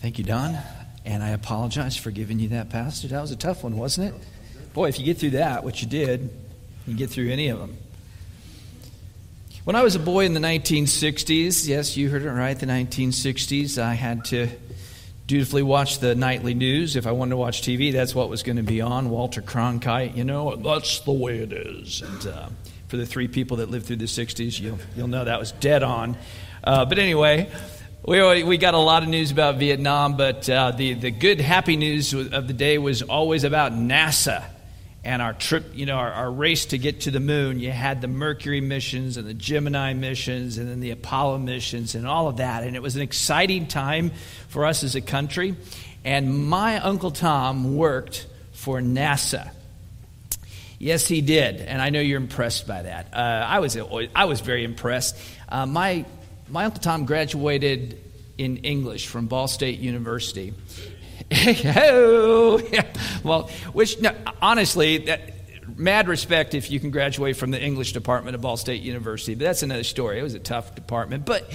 Thank you, Don. And I apologize for giving you that passage. That was a tough one, wasn't it? Boy, if you get through that, what you did, you get through any of them. When I was a boy in the 1960s, yes, you heard it right, the 1960s, I had to dutifully watch the nightly news. If I wanted to watch TV, that's what was going to be on. Walter Cronkite, you know, that's the way it is. And uh, for the three people that lived through the 60s, you'll, you'll know that was dead on. Uh, but anyway, we, we got a lot of news about Vietnam, but uh, the, the good, happy news of the day was always about NASA and our trip, you know, our, our, race to get to the moon. You had the Mercury missions and the Gemini missions and then the Apollo missions and all of that. And it was an exciting time for us as a country. And my Uncle Tom worked for NASA. Yes, he did. And I know you're impressed by that. Uh, I, was, I was very impressed. Uh, my my Uncle Tom graduated in English from Ball State University. Well, which, no, honestly, that, mad respect if you can graduate from the English department of Ball State University, but that's another story. It was a tough department. But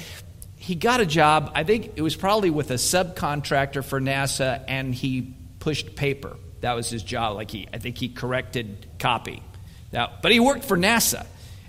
he got a job, I think it was probably with a subcontractor for NASA, and he pushed paper. That was his job. Like he, I think he corrected copy. Now, but he worked for NASA.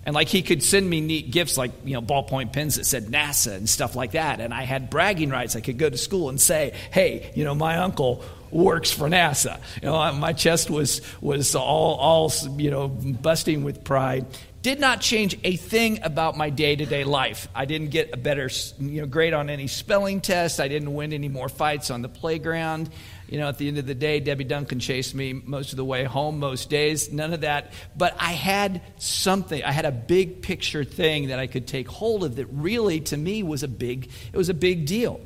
And like he could send me neat gifts like, you know, ballpoint pens that said NASA and stuff like that. And I had bragging rights. I could go to school and say, hey, you know, my uncle works for NASA. You know, my chest was, was all, all, you know, busting with pride. Did not change a thing about my day to day life. I didn't get a better you know, grade on any spelling test. I didn't win any more fights on the playground. You know, at the end of the day, Debbie Duncan chased me most of the way home most days. None of that. But I had something. I had a big picture thing that I could take hold of that really, to me, was a big, it was a big deal.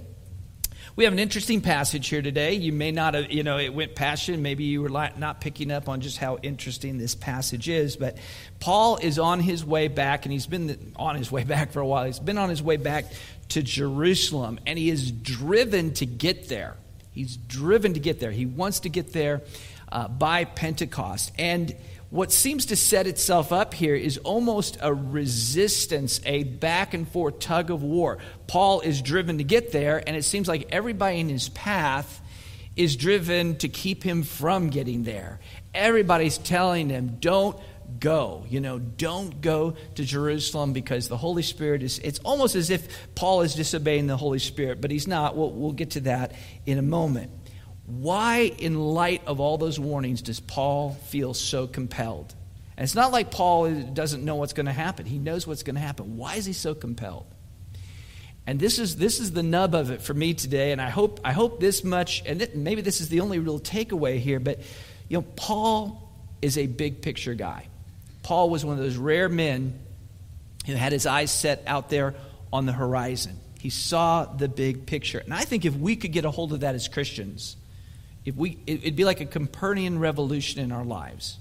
We have an interesting passage here today. You may not have, you know, it went past you. Maybe you were not picking up on just how interesting this passage is. But Paul is on his way back, and he's been on his way back for a while. He's been on his way back to Jerusalem, and he is driven to get there. He's driven to get there. He wants to get there uh, by Pentecost. And what seems to set itself up here is almost a resistance, a back and forth tug of war. Paul is driven to get there, and it seems like everybody in his path is driven to keep him from getting there. Everybody's telling him, don't go. You know, don't go to Jerusalem because the Holy Spirit is, it's almost as if Paul is disobeying the Holy Spirit, but he's not. We'll, we'll get to that in a moment. Why, in light of all those warnings, does Paul feel so compelled? And it's not like Paul doesn't know what's going to happen. He knows what's going to happen. Why is he so compelled? And this is, this is the nub of it for me today. And I hope, I hope this much, and th- maybe this is the only real takeaway here, but you know, Paul is a big picture guy. Paul was one of those rare men who had his eyes set out there on the horizon. He saw the big picture. And I think if we could get a hold of that as Christians, if we, it'd be like a Copernican revolution in our lives.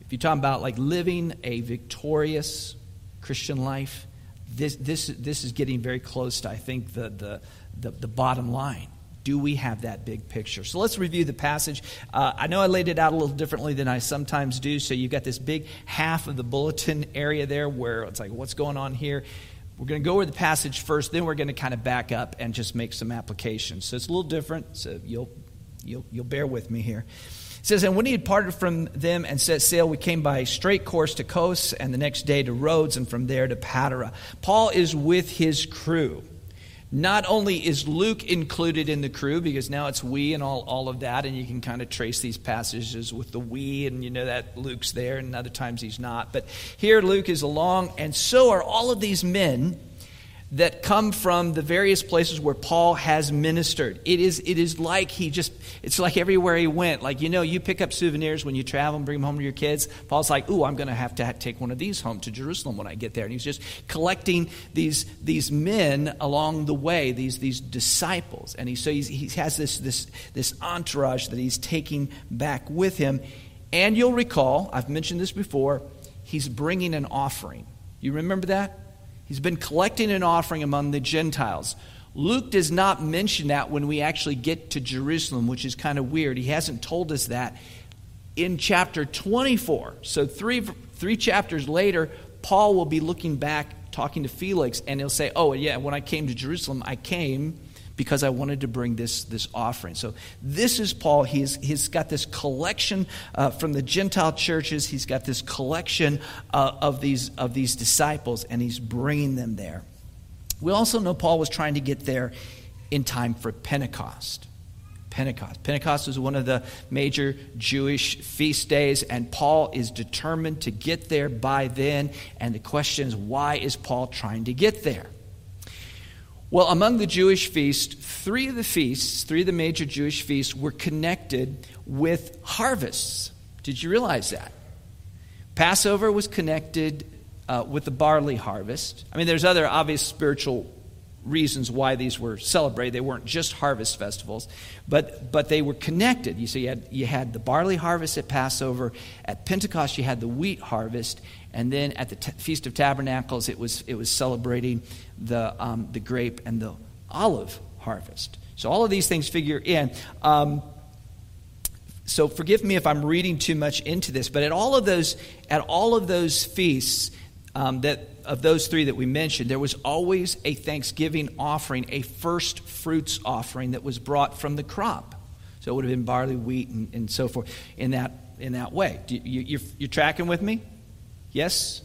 If you're talking about like living a victorious Christian life, this, this, this is getting very close to, I think, the, the, the, the bottom line. Do we have that big picture? So let's review the passage. Uh, I know I laid it out a little differently than I sometimes do. So you've got this big half of the bulletin area there where it's like, what's going on here? We're going to go over the passage first, then we're going to kind of back up and just make some applications. So it's a little different. So you'll, you'll, you'll bear with me here. It says, And when he had parted from them and set sail, we came by straight course to Kos, and the next day to Rhodes, and from there to Patara. Paul is with his crew. Not only is Luke included in the crew, because now it's we and all, all of that, and you can kind of trace these passages with the we, and you know that Luke's there, and other times he's not. But here Luke is along, and so are all of these men that come from the various places where Paul has ministered. It is, it is like he just, it's like everywhere he went. Like, you know, you pick up souvenirs when you travel and bring them home to your kids. Paul's like, ooh, I'm going to have to take one of these home to Jerusalem when I get there. And he's just collecting these, these men along the way, these, these disciples. And he, so he's, he has this, this, this entourage that he's taking back with him. And you'll recall, I've mentioned this before, he's bringing an offering. You remember that? He's been collecting an offering among the Gentiles. Luke does not mention that when we actually get to Jerusalem, which is kind of weird. He hasn't told us that. In chapter 24, so three, three chapters later, Paul will be looking back, talking to Felix, and he'll say, Oh, yeah, when I came to Jerusalem, I came because I wanted to bring this, this offering. So, this is Paul. He's, he's got this collection uh, from the Gentile churches, he's got this collection uh, of, these, of these disciples, and he's bringing them there. We also know Paul was trying to get there in time for Pentecost. Pentecost. Pentecost is one of the major Jewish feast days, and Paul is determined to get there by then. And the question is, why is Paul trying to get there? Well, among the Jewish feasts, three of the feasts, three of the major Jewish feasts, were connected with harvests. Did you realize that? Passover was connected uh, with the barley harvest. I mean, there's other obvious spiritual reasons why these were celebrated. They weren't just harvest festivals, but, but they were connected. You see, you had, you had the barley harvest at Passover. At Pentecost, you had the wheat harvest. And then at the t- Feast of Tabernacles, it was, it was celebrating the, um, the grape and the olive harvest. So all of these things figure in. Um, so forgive me if I'm reading too much into this, but at all of those, at all of those feasts, um, that of those three that we mentioned, there was always a Thanksgiving offering, a first fruits offering that was brought from the crop. So it would have been barley, wheat, and, and so forth in that, in that way. You, you, you're, you're tracking with me? Yes?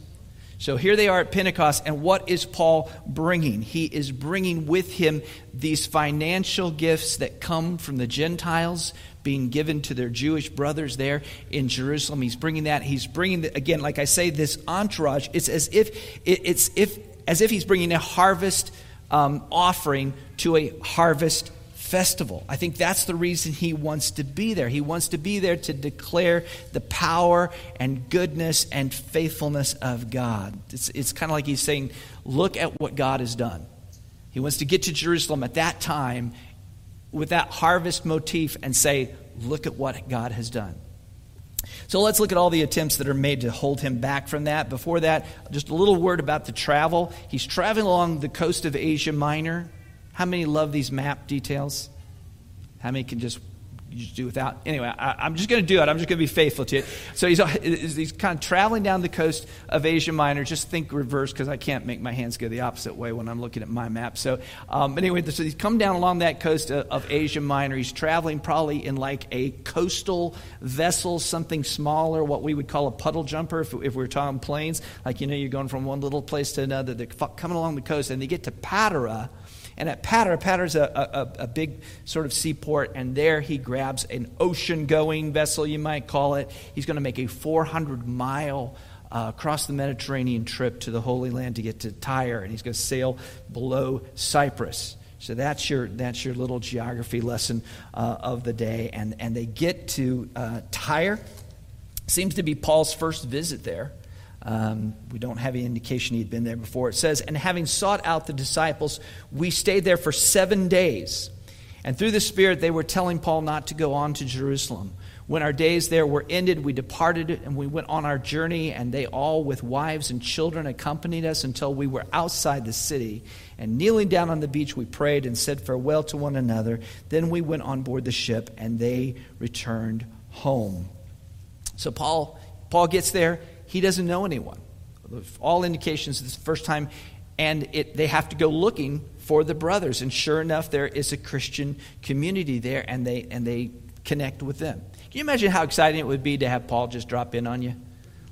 So here they are at Pentecost, and what is Paul bringing? He is bringing with him these financial gifts that come from the Gentiles being given to their Jewish brothers there in Jerusalem. He's bringing that. He's bringing, the, again, like I say, this entourage. It's as if, it's if, as if he's bringing a harvest um, offering to a harvest festival. I think that's the reason he wants to be there. He wants to be there to declare the power and goodness and faithfulness of God. It's, it's kind of like he's saying, Look at what God has done. He wants to get to Jerusalem at that time with that harvest motif and say, Look at what God has done. So let's look at all the attempts that are made to hold him back from that. Before that, just a little word about the travel. He's traveling along the coast of Asia Minor. How many love these map details? How many can just just do without. Anyway, I, am just going to do it. I'm just going to be faithful to it. So he's, he's kind of traveling down the coast of Asia Minor. Just think reverse because I can't make my hands go the opposite way when I'm looking at my map. So um, anyway, so he's come down along that coast of, of Asia Minor. He's traveling probably in like a coastal vessel, something smaller, what we would call a puddle jumper if, if we are talking planes. Like, you know, you're going from one little place to another. They're coming along the coast and they get to Patara and at Patara, Patara's a, a, a big sort of seaport, and there he grabs an ocean going vessel, you might call it. He's going to make a 400 mile uh, across the Mediterranean trip to the Holy Land to get to Tyre, and he's going to sail below Cyprus. So that's your, that's your little geography lesson uh, of the day. And, and they get to uh, Tyre. Seems to be Paul's first visit there. Um, we don't have any indication he'd been there before. It says, And having sought out the disciples, we stayed there for seven days. And through the Spirit, they were telling Paul not to go on to Jerusalem. When our days there were ended, we departed and we went on our journey, and they all, with wives and children, accompanied us until we were outside the city. And kneeling down on the beach, we prayed and said farewell to one another. Then we went on board the ship, and they returned home. So Paul, Paul gets there he doesn't know anyone. All indications it's the first time, and it, they have to go looking for the brothers. And sure enough, there is a Christian community there, and they, and they connect with them. Can you imagine how exciting it would be to have Paul just drop in on you?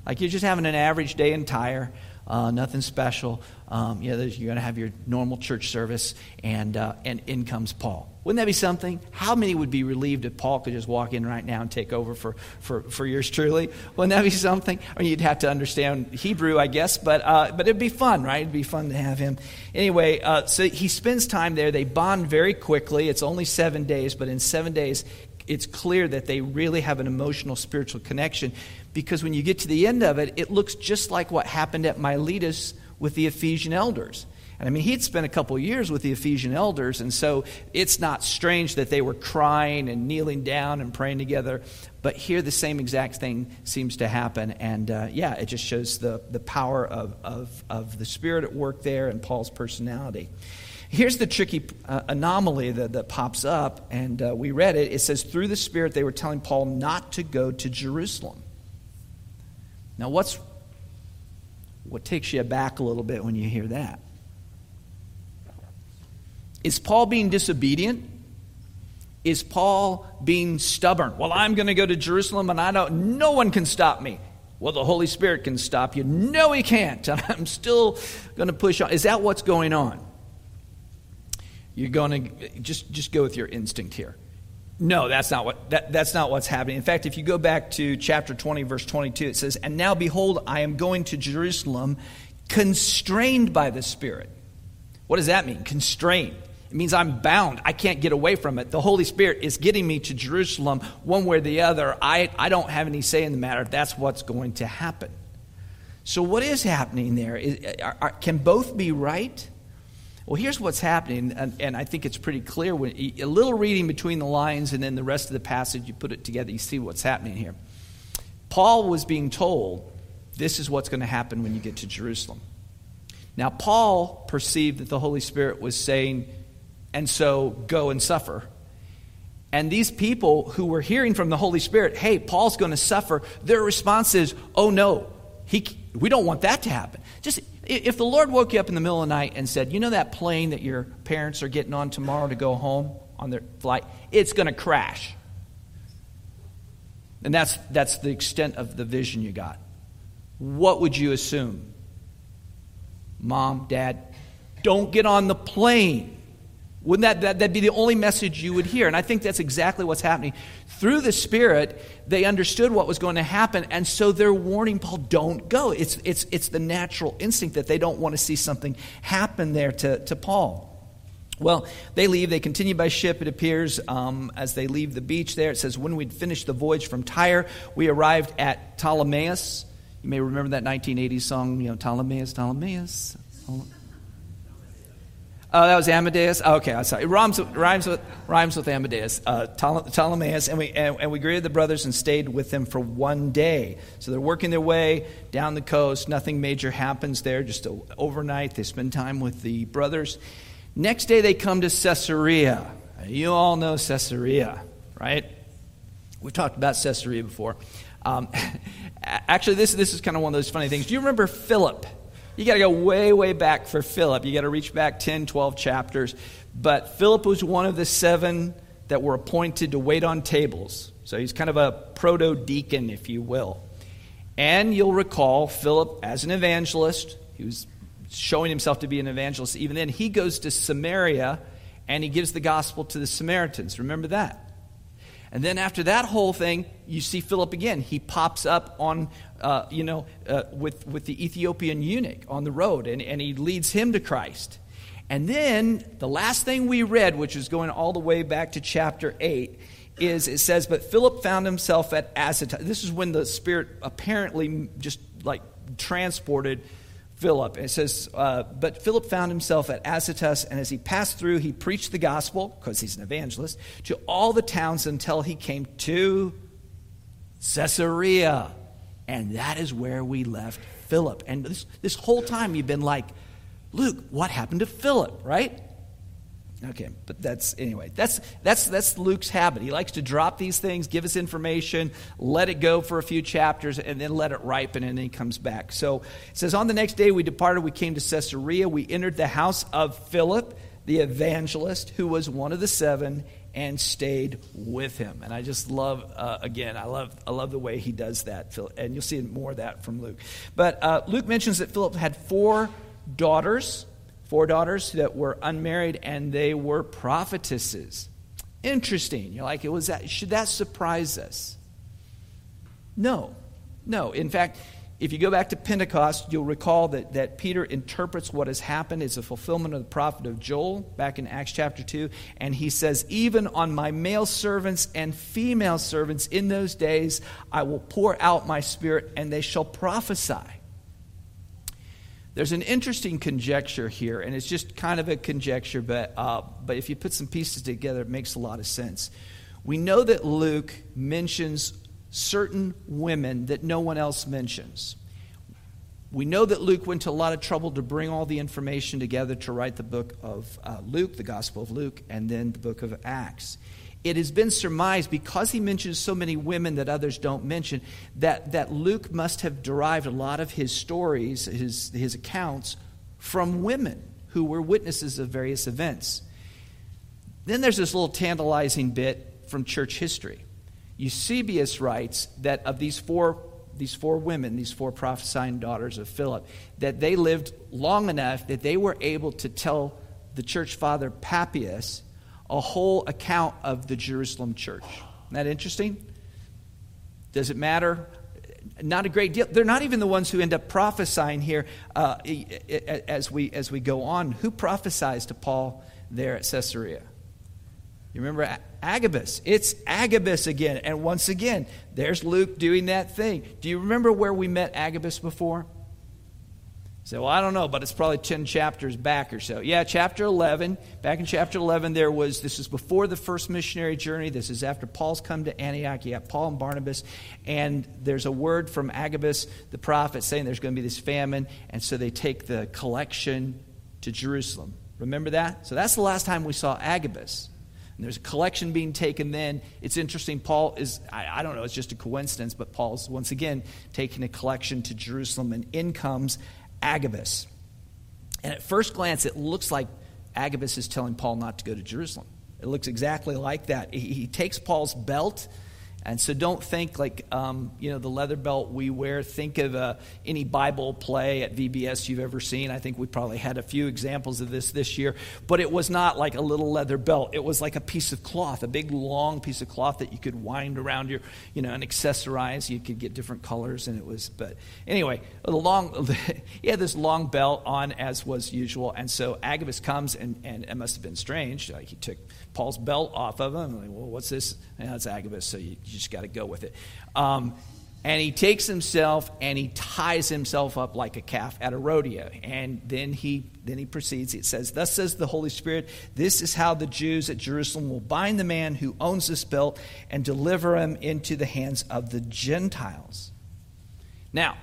Like you're just having an average day in Tyre, uh, nothing special. Um, you know, you're going to have your normal church service, and, uh, and in comes Paul. Wouldn't that be something? How many would be relieved if Paul could just walk in right now and take over for, for, for yours truly? Wouldn't that be something? I mean, you'd have to understand Hebrew, I guess, but, uh, but it'd be fun, right? It'd be fun to have him. Anyway, uh, so he spends time there. They bond very quickly. It's only seven days, but in seven days, it's clear that they really have an emotional, spiritual connection because when you get to the end of it, it looks just like what happened at Miletus with the Ephesian elders. And I mean, he'd spent a couple years with the Ephesian elders, and so it's not strange that they were crying and kneeling down and praying together. But here, the same exact thing seems to happen. And uh, yeah, it just shows the, the power of, of, of the Spirit at work there and Paul's personality. Here's the tricky uh, anomaly that, that pops up, and uh, we read it. It says, Through the Spirit, they were telling Paul not to go to Jerusalem. Now, what's, what takes you back a little bit when you hear that? Is Paul being disobedient? Is Paul being stubborn? Well, I'm going to go to Jerusalem and I don't, no one can stop me. Well, the Holy Spirit can stop you. No, he can't. And I'm still going to push on. Is that what's going on? You're going to just, just go with your instinct here. No, that's not what that, that's not what's happening. In fact, if you go back to chapter 20 verse 22, it says, "And now behold, I am going to Jerusalem constrained by the Spirit." What does that mean? Constrained. It means I'm bound. I can't get away from it. The Holy Spirit is getting me to Jerusalem one way or the other. I, I don't have any say in the matter. That's what's going to happen. So, what is happening there? Is, are, are, can both be right? Well, here's what's happening, and, and I think it's pretty clear. When, a little reading between the lines and then the rest of the passage, you put it together, you see what's happening here. Paul was being told, This is what's going to happen when you get to Jerusalem. Now, Paul perceived that the Holy Spirit was saying, and so go and suffer. And these people who were hearing from the Holy Spirit, hey, Paul's going to suffer, their response is, oh no, he, we don't want that to happen. Just if the Lord woke you up in the middle of the night and said, you know that plane that your parents are getting on tomorrow to go home on their flight, it's going to crash. And that's, that's the extent of the vision you got. What would you assume? Mom, dad, don't get on the plane. Wouldn't that, that that'd be the only message you would hear? And I think that's exactly what's happening. Through the Spirit, they understood what was going to happen, and so they're warning Paul, don't go. It's, it's, it's the natural instinct that they don't want to see something happen there to, to Paul. Well, they leave. They continue by ship, it appears, um, as they leave the beach there. It says, When we'd finished the voyage from Tyre, we arrived at Ptolemais. You may remember that 1980s song, you know, Ptolemais, Ptolemais. Oh, that was Amadeus? Oh, okay, I'm sorry. It rhymes with, rhymes with, rhymes with Amadeus, uh, Ptolemaeus. And we, and, and we greeted the brothers and stayed with them for one day. So they're working their way down the coast. Nothing major happens there, just a, overnight. They spend time with the brothers. Next day, they come to Caesarea. You all know Caesarea, right? We've talked about Caesarea before. Um, actually, this, this is kind of one of those funny things. Do you remember Philip? You got to go way, way back for Philip. You got to reach back 10, 12 chapters. But Philip was one of the seven that were appointed to wait on tables. So he's kind of a proto deacon, if you will. And you'll recall Philip as an evangelist. He was showing himself to be an evangelist. Even then, he goes to Samaria and he gives the gospel to the Samaritans. Remember that? And then after that whole thing, you see Philip again. He pops up on, uh, you know, uh, with, with the Ethiopian eunuch on the road, and, and he leads him to Christ. And then the last thing we read, which is going all the way back to chapter 8, is it says, But Philip found himself at Azotus. This is when the Spirit apparently just like transported Philip. It says, uh, But Philip found himself at Azotus, and as he passed through, he preached the gospel, because he's an evangelist, to all the towns until he came to Caesarea. And that is where we left Philip. And this, this whole time you've been like, Luke, what happened to Philip, right? Okay, but that's anyway. That's that's that's Luke's habit. He likes to drop these things, give us information, let it go for a few chapters, and then let it ripen, and then he comes back. So it says, on the next day we departed. We came to Caesarea. We entered the house of Philip, the evangelist, who was one of the seven, and stayed with him. And I just love, uh, again, I love I love the way he does that. And you'll see more of that from Luke. But uh, Luke mentions that Philip had four daughters four daughters that were unmarried and they were prophetesses. Interesting. You're like, it was that should that surprise us? No. No. In fact, if you go back to Pentecost, you'll recall that, that Peter interprets what has happened as a fulfillment of the prophet of Joel back in Acts chapter 2. And he says, Even on my male servants and female servants in those days, I will pour out my spirit and they shall prophesy. There's an interesting conjecture here, and it's just kind of a conjecture, but, uh, but if you put some pieces together, it makes a lot of sense. We know that Luke mentions certain women that no one else mentions. We know that Luke went to a lot of trouble to bring all the information together to write the book of uh, Luke, the Gospel of Luke, and then the book of Acts it has been surmised because he mentions so many women that others don't mention that, that Luke must have derived a lot of his stories, his, his accounts, from women who were witnesses of various events. Then there's this little tantalizing bit from church history. Eusebius writes that of these four, these four women, these four prophesying daughters of Philip, that they lived long enough that they were able to tell the church father Papias a whole account of the Jerusalem church. Isn't that interesting? Does it matter? Not a great deal. They're not even the ones who end up prophesying here uh, as, we, as we go on. Who prophesies to Paul there at Caesarea? You remember Agabus? It's Agabus again. And once again, there's Luke doing that thing. Do you remember where we met Agabus before? So, well, I don't know, but it's probably 10 chapters back or so. Yeah, chapter 11. Back in chapter 11, there was, this is before the first missionary journey. This is after Paul's come to Antioch. You Paul and Barnabas. And there's a word from Agabus, the prophet, saying there's going to be this famine. And so they take the collection to Jerusalem. Remember that? So that's the last time we saw Agabus. And there's a collection being taken then. It's interesting. Paul is, I, I, don't know, it's just a coincidence, but Paul's once again taking a collection to Jerusalem, and in comes Agabus. And at first glance, it looks like Agabus is telling Paul not to go to Jerusalem. It looks exactly like that. He, he takes Paul's belt and so don't think like, um, you know, the leather belt we wear. Think of uh, any Bible play at VBS you've ever seen. I think we probably had a few examples of this this year. But it was not like a little leather belt. It was like a piece of cloth, a big long piece of cloth that you could wind around your, you know, and accessorize. You could get different colors. And it was, but anyway, the long, he had this long belt on as was usual. And so Agabus comes and, and it must have been strange. Like he took Paul's belt off of him. I'm like, well, what's this? And that's Agabus, so you, you just got to go with it. Um, and he takes himself and he ties himself up like a calf at a rodeo. And then he then he proceeds. It says, Thus says the Holy Spirit, this is how the Jews at Jerusalem will bind the man who owns this belt and deliver him into the hands of the Gentiles. Now,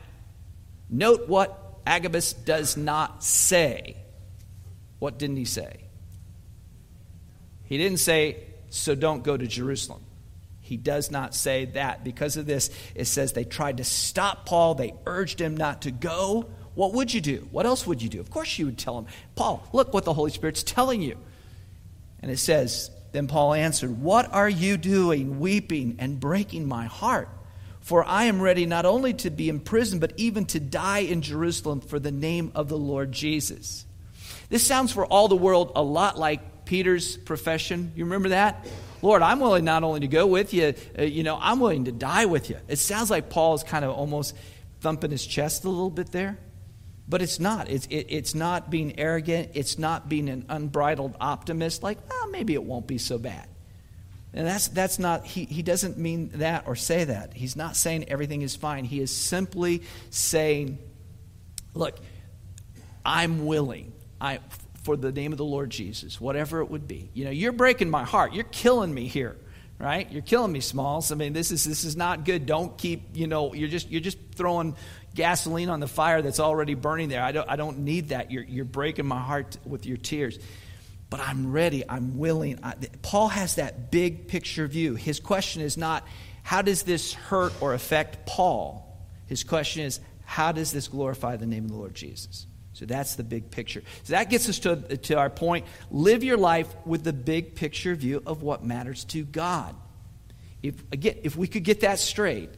note what Agabus does not say. What didn't he say? He didn't say, so don't go to Jerusalem. He does not say that. Because of this, it says they tried to stop Paul, they urged him not to go. What would you do? What else would you do? Of course, you would tell him, Paul, look what the Holy Spirit's telling you. And it says, Then Paul answered, What are you doing, weeping and breaking my heart? For I am ready not only to be imprisoned, but even to die in Jerusalem for the name of the Lord Jesus. This sounds for all the world a lot like Peter's profession. You remember that? Lord, I'm willing not only to go with you, uh, you know, I'm willing to die with you. It sounds like Paul is kind of almost thumping his chest a little bit there. But it's not. It's, it, it's not being arrogant. It's not being an unbridled optimist, like, well, maybe it won't be so bad. And that's, that's not, he, he doesn't mean that or say that. He's not saying everything is fine. He is simply saying, look, I'm willing. I, for the name of the Lord Jesus, whatever it would be. You know, you're breaking my heart. You're killing me here, right? You're killing me, Smalls. I mean, this is this is not good. Don't keep, you know, you're just you're just throwing gasoline on the fire that's already burning there. I don't I don't need that. You're you're breaking my heart with your tears. But I'm ready. I'm willing. I, Paul has that big picture view. His question is not how does this hurt or affect Paul? His question is how does this glorify the name of the Lord Jesus? So that's the big picture. So that gets us to, to our point. Live your life with the big picture view of what matters to God. If, again, if we could get that straight,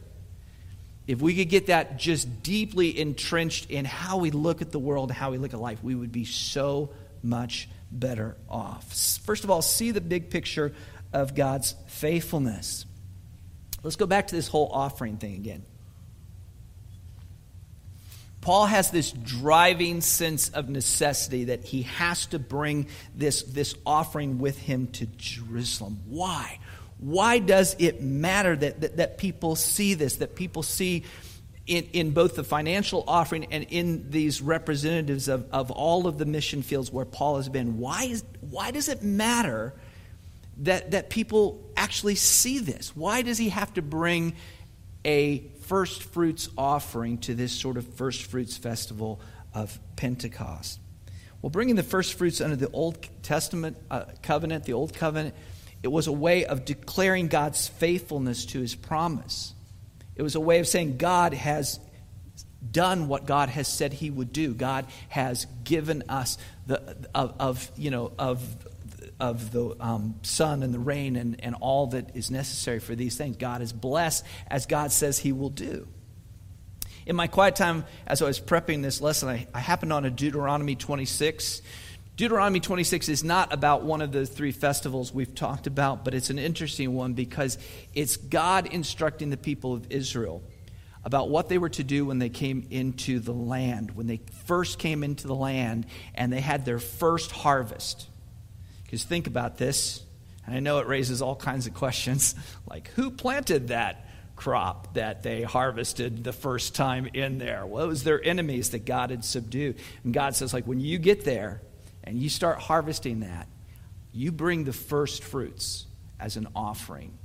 if we could get that just deeply entrenched in how we look at the world, how we look at life, we would be so much better off. First of all, see the big picture of God's faithfulness. Let's go back to this whole offering thing again. Paul has this driving sense of necessity that he has to bring this, this offering with him to Jerusalem. Why? Why does it matter that, that, that people see this, that people see in, in both the financial offering and in these representatives of, of all of the mission fields where Paul has been? Why, is, why does it matter that, that people actually see this? Why does he have to bring a first fruits offering to this sort of first fruits festival of Pentecost. Well, bringing the first fruits under the Old Testament uh, covenant, the Old Covenant, it was a way of declaring God's faithfulness to his promise. It was a way of saying God has done what God has said he would do. God has given us the of, of you know of of the um, sun and the rain and, and all that is necessary for these things. God is blessed as God says He will do. In my quiet time, as I was prepping this lesson, I, I happened on a Deuteronomy 26. Deuteronomy 26 is not about one of the three festivals we've talked about, but it's an interesting one because it's God instructing the people of Israel about what they were to do when they came into the land, when they first came into the land and they had their first harvest. Because think about this, and I know it raises all kinds of questions like who planted that? crop that they harvested the first time in there? What was their enemies that God had subdued? And God says, like, when you get there and you start harvesting that, you bring the first fruits as an offering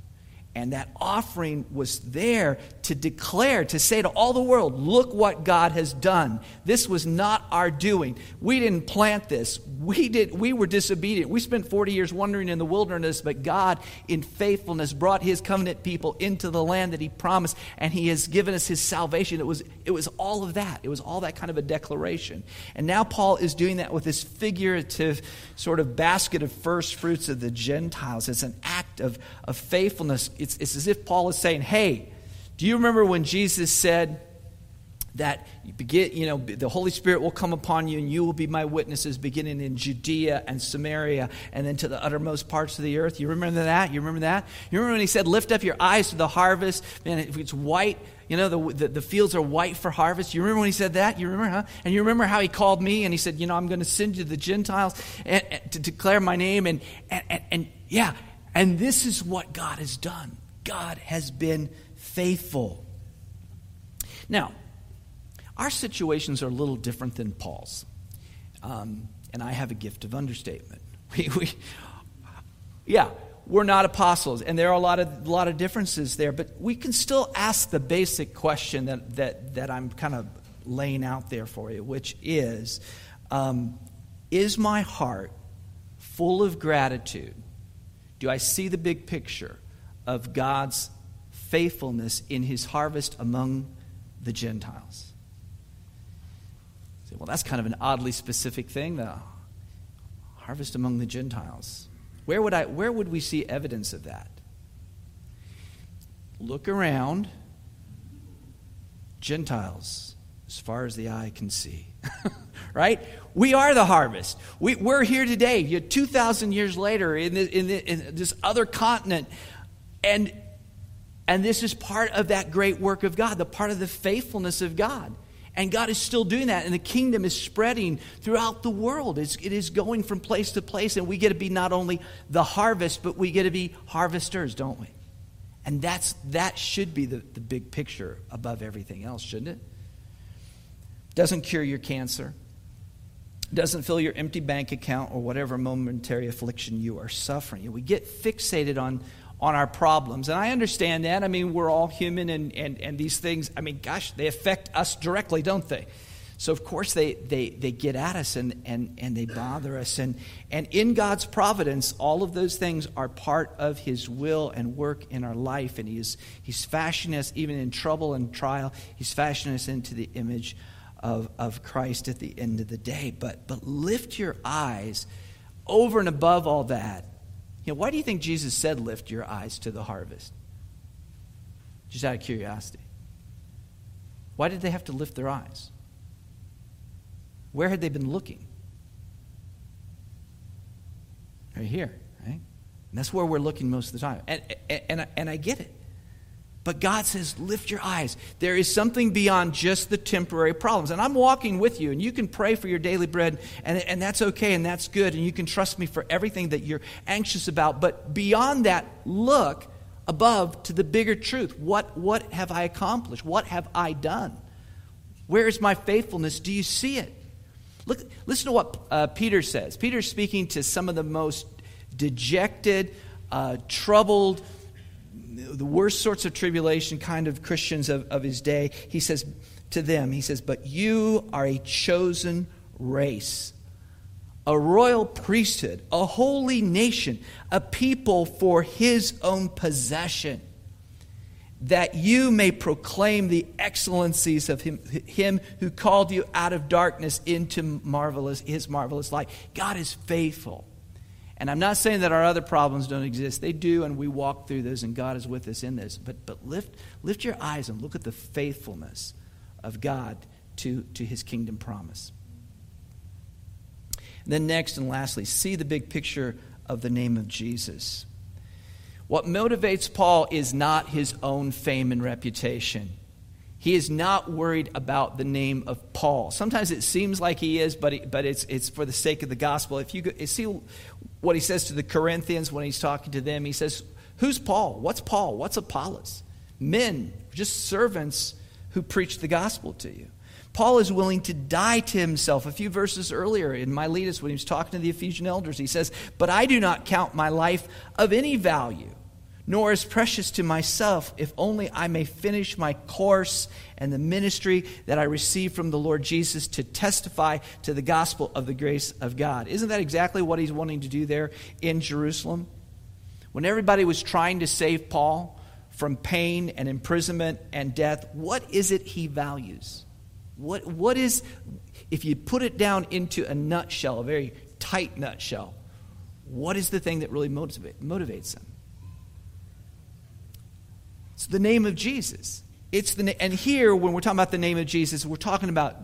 and that offering was there to declare, to say to all the world, look what God has done. This was not our doing. We didn't plant this. We, did, we were disobedient. We spent 40 years wandering in the wilderness, but God, in faithfulness, brought his covenant people into the land that he promised, and he has given us his salvation. It was, it was all of that. It was all that kind of a declaration. And now Paul is doing that with this figurative sort of basket of first fruits of the Gentiles. It's an act of, of faithfulness it's, it's as if Paul is saying, hey, do you remember when Jesus said that you, begin, you know, the Holy Spirit will come upon you and you will be my witnesses beginning in Judea and Samaria and then to the uttermost parts of the earth? You remember that? You remember that? You remember when he said, lift up your eyes to the harvest? Man, if it's white, you know, the, the, the, fields are white for harvest. You remember when he said that? You remember, huh? And you remember how he called me and he said, you know, I'm going to send you to the Gentiles and, and, to declare my name. And, and, and, and yeah, and this is what God has done. God has been faithful. Now, our situations are a little different than Paul's. Um, and I have a gift of understatement. We, we, yeah, we're not apostles, and there are a lot of, lot of differences there, but we can still ask the basic question that, that, that I'm kind of laying out there for you, which is um, Is my heart full of gratitude do I see the big picture of God's faithfulness in his harvest among the Gentiles? Well, that's kind of an oddly specific thing, the harvest among the Gentiles. Where would, I, where would we see evidence of that? Look around. Gentiles, as far as the eye can see. right? We are the harvest. We, are here today, you 2,000 years later, in, the, in, the, in this other continent. And, and this is part of that great work of God, the part of the faithfulness of God. And God is still doing that, and the kingdom is spreading throughout the world. It's, it is going from place to place, and we get to be not only the harvest, but we get to be harvesters, don't we? And that's, that should be the, the big picture above everything else, shouldn't it? Doesn't cure your cancer, doesn't fill your empty bank account or whatever momentary affliction you are suffering. We get fixated on, on our problems. And I understand that. I mean, we're all human, and, and, and these things, I mean, gosh, they affect us directly, don't they? So, of course, they, they, they get at us and, and, and they bother us. And, and in God's providence, all of those things are part of His will and work in our life. And He is, He's fashioning us, even in trouble and trial, He's fashioning us into the image of, of Christ at the end of the day. But, but lift your eyes over and above all that. You know, why do you think Jesus said, lift your eyes to the harvest? Just out of curiosity. Why did they have to lift their eyes? Where had they been looking? Right here, right? And that's where we're looking most of the time. And, and, and, and I get it. But God says, lift your eyes. There is something beyond just the temporary problems. And I'm walking with you, and you can pray for your daily bread, and, and that's okay, and that's good, and you can trust me for everything that you're anxious about. But beyond that, look above to the bigger truth. What, what have I accomplished? What have I done? Where is my faithfulness? Do you see it? Look, listen to what uh, Peter says. Peter's speaking to some of the most dejected, uh, troubled, the worst sorts of tribulation kind of Christians of, of his day, he says to them, he says, But you are a chosen race, a royal priesthood, a holy nation, a people for his own possession, that you may proclaim the excellencies of him, him who called you out of darkness into marvelous, his marvelous light. God is faithful. And I'm not saying that our other problems don't exist. They do, and we walk through those, and God is with us in this. But, but lift, lift your eyes and look at the faithfulness of God to, to his kingdom promise. And then, next and lastly, see the big picture of the name of Jesus. What motivates Paul is not his own fame and reputation. He is not worried about the name of Paul. Sometimes it seems like he is, but, he, but it's, it's for the sake of the gospel. If you, you see what he says to the Corinthians when he's talking to them, he says, Who's Paul? What's Paul? What's Apollos? Men, just servants who preach the gospel to you. Paul is willing to die to himself. A few verses earlier in Miletus, when he was talking to the Ephesian elders, he says, But I do not count my life of any value nor is precious to myself, if only I may finish my course and the ministry that I received from the Lord Jesus to testify to the gospel of the grace of God. Isn't that exactly what he's wanting to do there in Jerusalem? When everybody was trying to save Paul from pain and imprisonment and death, what is it he values? What, what is, if you put it down into a nutshell, a very tight nutshell, what is the thing that really motivate, motivates him? It's the name of Jesus. It's the and here when we're talking about the name of Jesus, we're talking about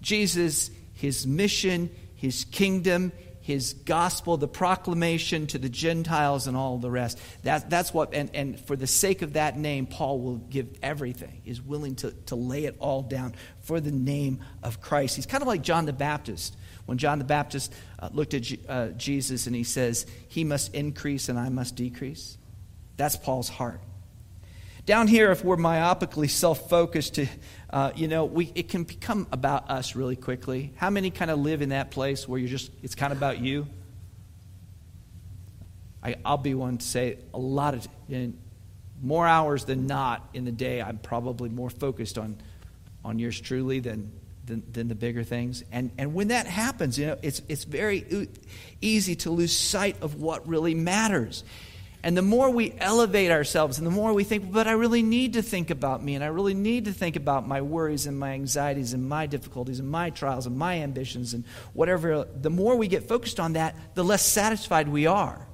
Jesus, his mission, his kingdom, his gospel, the proclamation to the Gentiles and all the rest. That, that's what, and, and for the sake of that name, Paul will give everything, is willing to, to lay it all down for the name of Christ. He's kind of like John the Baptist. When John the Baptist uh, looked at uh, Jesus and he says, He must increase and I must decrease. That's Paul's heart. Down here, if we're myopically self focused, uh, you know, we, it can become about us really quickly. How many kind of live in that place where you're just, it's kind of about you? I, will be one to say a lot of, in more hours than not in the day, I'm probably more focused on, on yours truly than, than, than, the bigger things. And, and when that happens, you know, it's, it's very easy to lose sight of what really matters. And the more we elevate ourselves and the more we think, but I really need to think about me and I really need to think about my worries and my anxieties and my difficulties and my trials and my ambitions and whatever, the more we get focused on that, the less satisfied we are.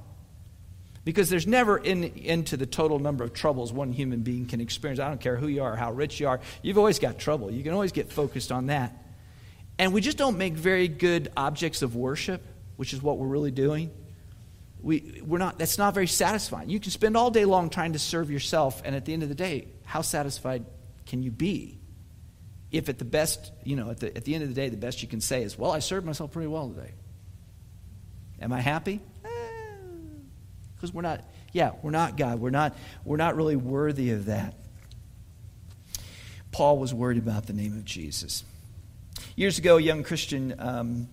Because there's never in, into the total number of troubles one human being can experience. I don't care who you are, how rich you are, you've always got trouble. You can always get focused on that. And we just don't make very good objects of worship, which is what we're really doing we, we're not, that's not very satisfying. You can spend all day long trying to serve yourself, and at the end of the day, how satisfied can you be? If at the best, you know, at the, at the end of the day, the best you can say is, well, I served myself pretty well today. Am I happy? Because eh, we're not, yeah, we're not God. We're not, we're not really worthy of that. Paul was worried about the name of Jesus. Years ago, a young Christian um,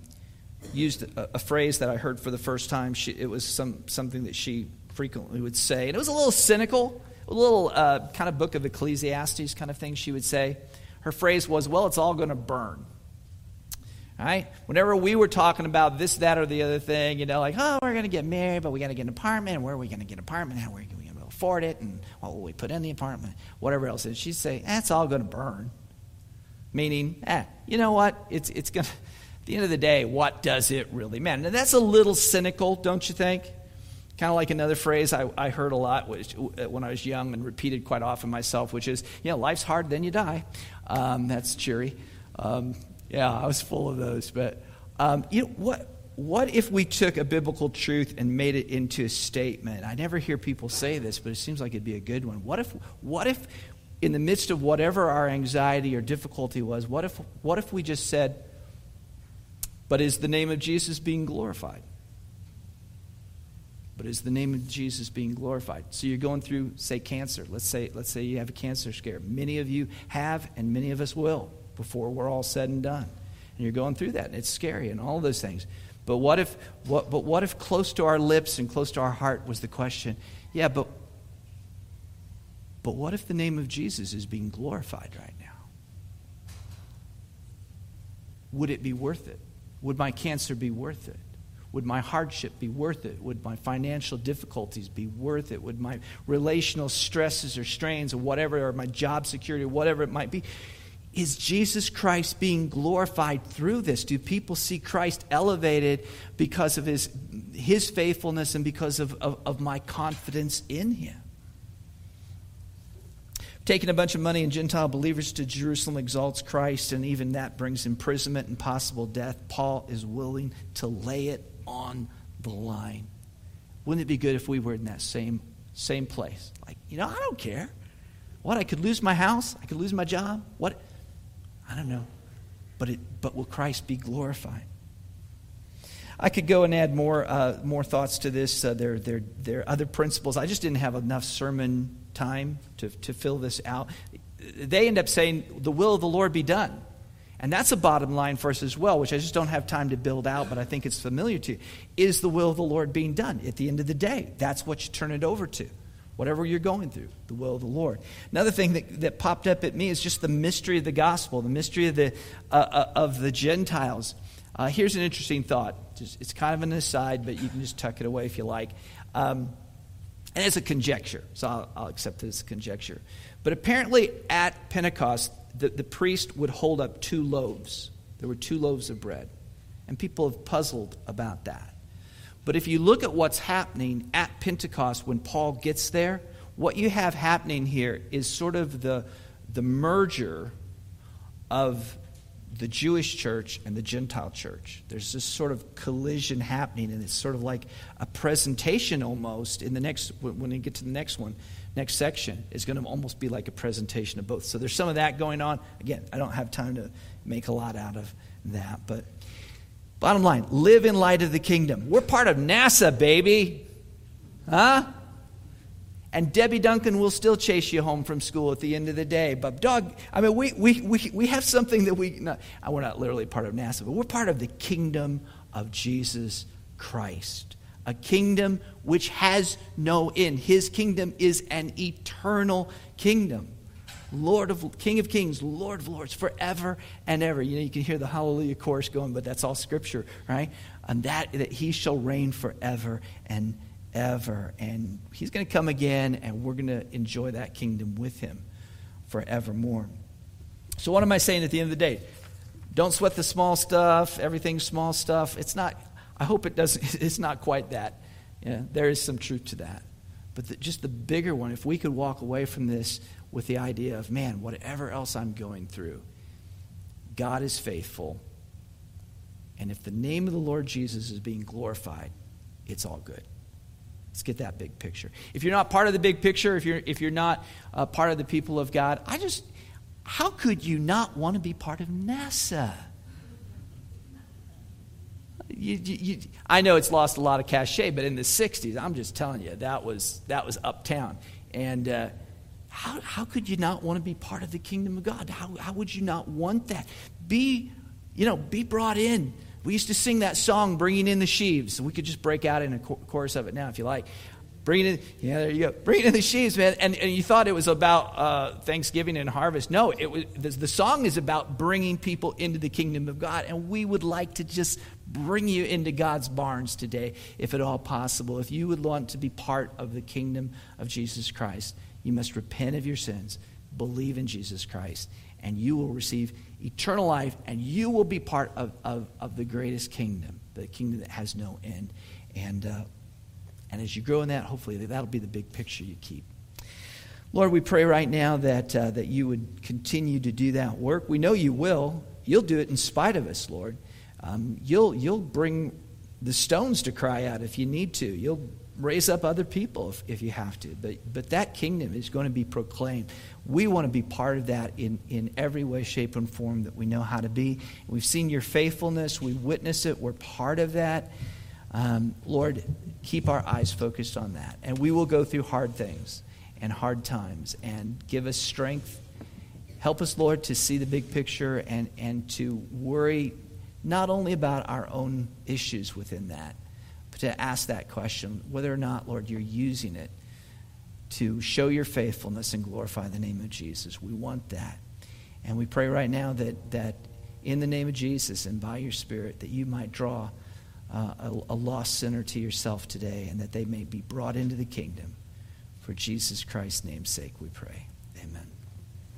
used a, a, phrase that I heard for the first time. She, it was some, something that she frequently would say. And it was a little cynical, a little uh, kind of book of Ecclesiastes kind of thing she would say. Her phrase was, Well, it's all going to burn. All right? Whenever we were talking about this, that, or the other thing, you know, like, oh, we're going to get married, but we got to get an apartment. Where are we going to get an apartment? How are we going to afford it? And what will we put in the apartment? Whatever else. And she'd say, That's all going to burn. Meaning, eh, you know what? It's, it's going to the end of the day, what does it really matter? And that's a little cynical, don't you think? Kind of like another phrase I, I heard a lot which, when I was young and repeated quite often myself, which is, you know, life's hard, then you die. Um, that's cheery. Um, yeah, I was full of those. But um, you know, what, what if we took a biblical truth and made it into a statement? I never hear people say this, but it seems like it'd be a good one. What if, what if in the midst of whatever our anxiety or difficulty was, what if, what if we just said, but is the name of Jesus being glorified? But is the name of Jesus being glorified? So you're going through, say, cancer. Let's say, let's say you have a cancer scare. Many of you have, and many of us will before we're all said and done. And you're going through that, and it's scary, and all those things. But what if, what, but what if close to our lips and close to our heart was the question, yeah, but, but what if the name of Jesus is being glorified right now? Would it be worth it? Would my cancer be worth it? Would my hardship be worth it? Would my financial difficulties be worth it? Would my relational stresses or strains or whatever, or my job security, or whatever it might be? is Jesus Christ being glorified through this? Do people see Christ elevated because of his, his faithfulness and because of, of, of my confidence in him? Taking a bunch of money and Gentile believers to Jerusalem exalts Christ, and even that brings imprisonment and possible death. Paul is willing to lay it on the line. Wouldn't it be good if we were in that same, same place? Like, you know, I don't care. What? I could lose my house? I could lose my job? What? I don't know. But, it, but will Christ be glorified? I could go and add more, uh, more thoughts to this. Uh, there, there, there are other principles. I just didn't have enough sermon time to, to fill this out. They end up saying, The will of the Lord be done. And that's a bottom line for us as well, which I just don't have time to build out, but I think it's familiar to you. Is the will of the Lord being done at the end of the day? That's what you turn it over to whatever you're going through, the will of the Lord. Another thing that, that popped up at me is just the mystery of the gospel, the mystery of the, uh, uh, of the Gentiles. Uh, here's an interesting thought. It's kind of an aside, but you can just tuck it away if you like. Um, and it's a conjecture, so I'll, I'll, accept it as a conjecture. But apparently at Pentecost, the, the priest would hold up two loaves. There were two loaves of bread. And people have puzzled about that. But if you look at what's happening at Pentecost when Paul gets there, what you have happening here is sort of the, the merger of the Jewish church and the Gentile church. There's this sort of collision happening, and it's sort of like a presentation almost in the next, when we get to the next one, next section, is going to almost be like a presentation of both. So there's some of that going on. Again, I don't have time to make a lot out of that, but Bottom line, live in light of the kingdom. We're part of NASA, baby. Huh? And Debbie Duncan will still chase you home from school at the end of the day. But, dog, I mean, we, we, we, we have something that we, not, uh, we're not literally part of NASA, but we're part of the kingdom of Jesus Christ. A kingdom which has no end. His kingdom is an eternal kingdom. Lord of King of Kings, Lord of Lords, forever and ever. You know, you can hear the Hallelujah chorus going, but that's all Scripture, right? And that that He shall reign forever and ever, and He's going to come again, and we're going to enjoy that kingdom with Him forevermore. So, what am I saying at the end of the day? Don't sweat the small stuff. Everything's small stuff. It's not. I hope it doesn't. It's not quite that. Yeah, there is some truth to that. But the, just the bigger one, if we could walk away from this with the idea of, man, whatever else I'm going through, God is faithful. And if the name of the Lord Jesus is being glorified, it's all good. Let's get that big picture. If you're not part of the big picture, if you're, if you're not uh, part of the people of God, I just, how could you not want to be part of NASA? You, you, you, I know it's lost a lot of cachet, but in the 60s, I'm just telling you, that was, that was uptown. And uh, how, how could you not want to be part of the kingdom of God? How, how would you not want that? Be, you know, be brought in. We used to sing that song, Bringing in the Sheaves. We could just break out in a chorus of it now if you like. Bring it in, yeah, there you go. Bring it in the sheaves, man. And, and you thought it was about uh, Thanksgiving and harvest. No, it was, the, the song is about bringing people into the kingdom of God. And we would like to just bring you into God's barns today, if at all possible. If you would want to be part of the kingdom of Jesus Christ, you must repent of your sins, believe in Jesus Christ, and you will receive eternal life, and you will be part of, of, of the greatest kingdom, the kingdom that has no end. And, uh, and as you grow in that, hopefully that'll be the big picture you keep. Lord, we pray right now that, uh, that you would continue to do that work. We know you will. You'll do it in spite of us, Lord. Um, you'll, you'll bring the stones to cry out if you need to. You'll raise up other people if, if you have to. But, but that kingdom is going to be proclaimed. We want to be part of that in, in every way, shape, and form that we know how to be. We've seen your faithfulness, we witness it, we're part of that. Um, Lord, keep our eyes focused on that. And we will go through hard things and hard times and give us strength. Help us, Lord, to see the big picture and, and to worry not only about our own issues within that, to ask that question whether or not, Lord, you're using it to show your faithfulness and glorify the name of Jesus. We want that. And we pray right now that, that in the name of Jesus and by your Spirit, that you might draw uh, a, a lost sinner to yourself today and that they may be brought into the kingdom. For Jesus Christ's name's sake, we pray.